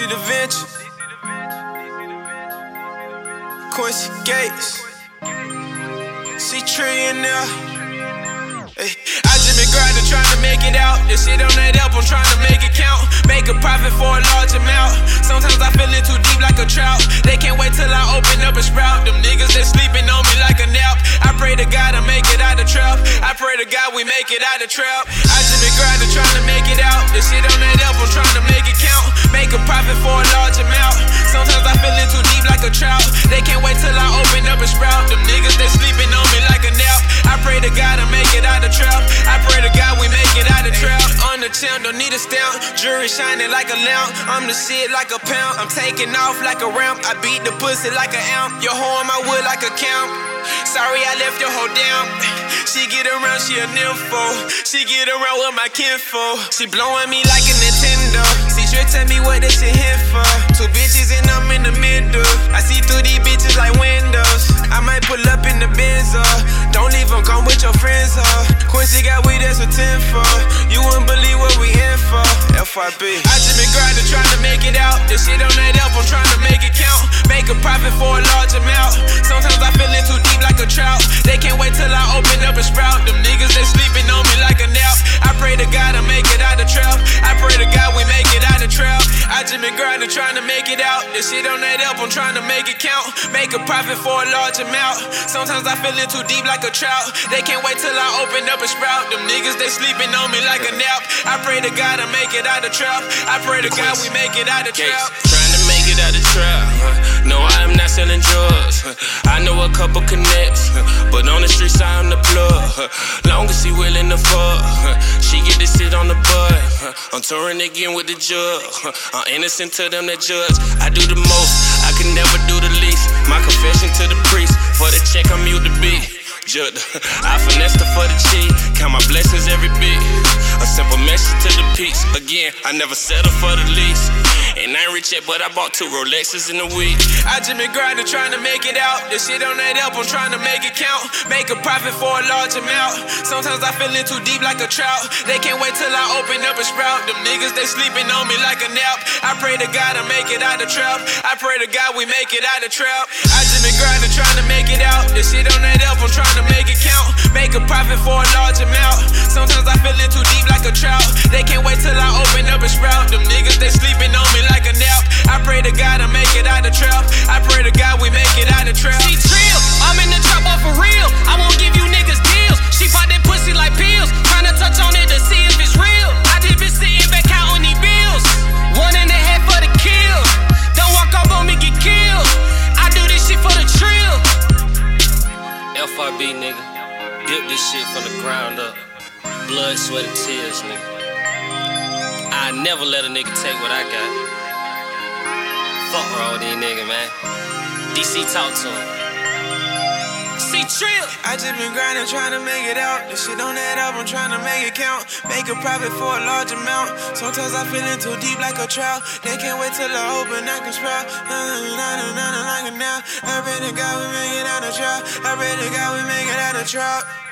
DC Da Vinci. Quincy Gates. C Trillionaire. Hey, I just been grinding, trying to make it out. This shit on that help, I'm trying to make it count. Make a profit for a large amount. Sometimes I feel it too deep like a trout. They can't wait till I open up and sprout. Them niggas they sleeping on me like a nap. I pray to God I make it out the trap. I pray to God we make it out the trap. I just been grinding, trying to make it out. This shit on that help, I'm trying to make it count. A stamp. Jewelry shining like a lamp. I'm the shit like a pound. I'm taking off like a ramp. I beat the pussy like an amp. Your on my wood like a camp. Sorry I left your hoe down. She get around, she a nympho. She get around with my kinfo. She blowing me like a Nintendo. See, sure tell me what this shit here for. Two bitches and I'm in the middle. I see through these bitches like windows. I might pull up FYB. I just been grinding, trying to make it out. This shit on that help, I'm trying to make it count. Make a profit for a large amount. Sometimes trying to make it out. This shit on that up, I'm trying to make it count. Make a profit for a large amount. Sometimes I feel it too deep like a trout. They can't wait till I open up and sprout. Them niggas they sleeping on me like a nap. I pray to God I make it out the trap. I pray to God we make it out the trap. trying to make it out the trap. No, I am not selling drugs. I know a couple connects, but on the streets I am the plug. Long as he willing to fuck, she get huh. I'm touring again with the judge. huh. I'm innocent to them that judge. I do the most, I can never do the least. My confession to the priest. For the check, I'm mute to be. Jud, I finesse her for the cheat. Count my blessings every bit. A to the peace. Again, I never settle for the least. And I ain't rich yet, but I bought two Rolexes in a week. I just been grinding, trying to make it out. This shit on that up, I'm trying to make it count. Make a profit for a large amount. Sometimes I feel it too deep like a trout. They can't wait till I open up and sprout. Them niggas, they sleeping on me like a nap. I pray to God I make it out the trap. I pray to God we make it out the trap. I just been grinding, trying to make it out. This shit on that up, I'm trying to make it count. Make a profit for a large amount. Sometimes I feel it too deep like a trout. They can't wait till I open up and sprout. Them niggas, they sleeping on me like a nap. I pray to God I make it out the trap. I pray to God we make it out the trap. See, trill, I'm in the trap off for real. I won't give you niggas deals. She pop that pussy like pills. Tryna touch on it to see if it's real. I just been sitting back counting these bills. One in the head for the kill. Don't walk up on me, get killed. I do this shit for the trill. FRB, nigga. Dip this shit from the ground up. Blood, sweat, and tears, nigga. I never let a nigga take what I got. Fuck with these niggas, man. DC, talk to him. See, trill. I just been grinding, trying to make it out. This shit on that album, trying to make it count. Make a profit for a large amount. Sometimes I feel it too deep like a trout. They can't wait till I open, I can sprout. Nah, nah, nah, like it now. I pray to God we make it out of trap. I pray to God we make it out of trap.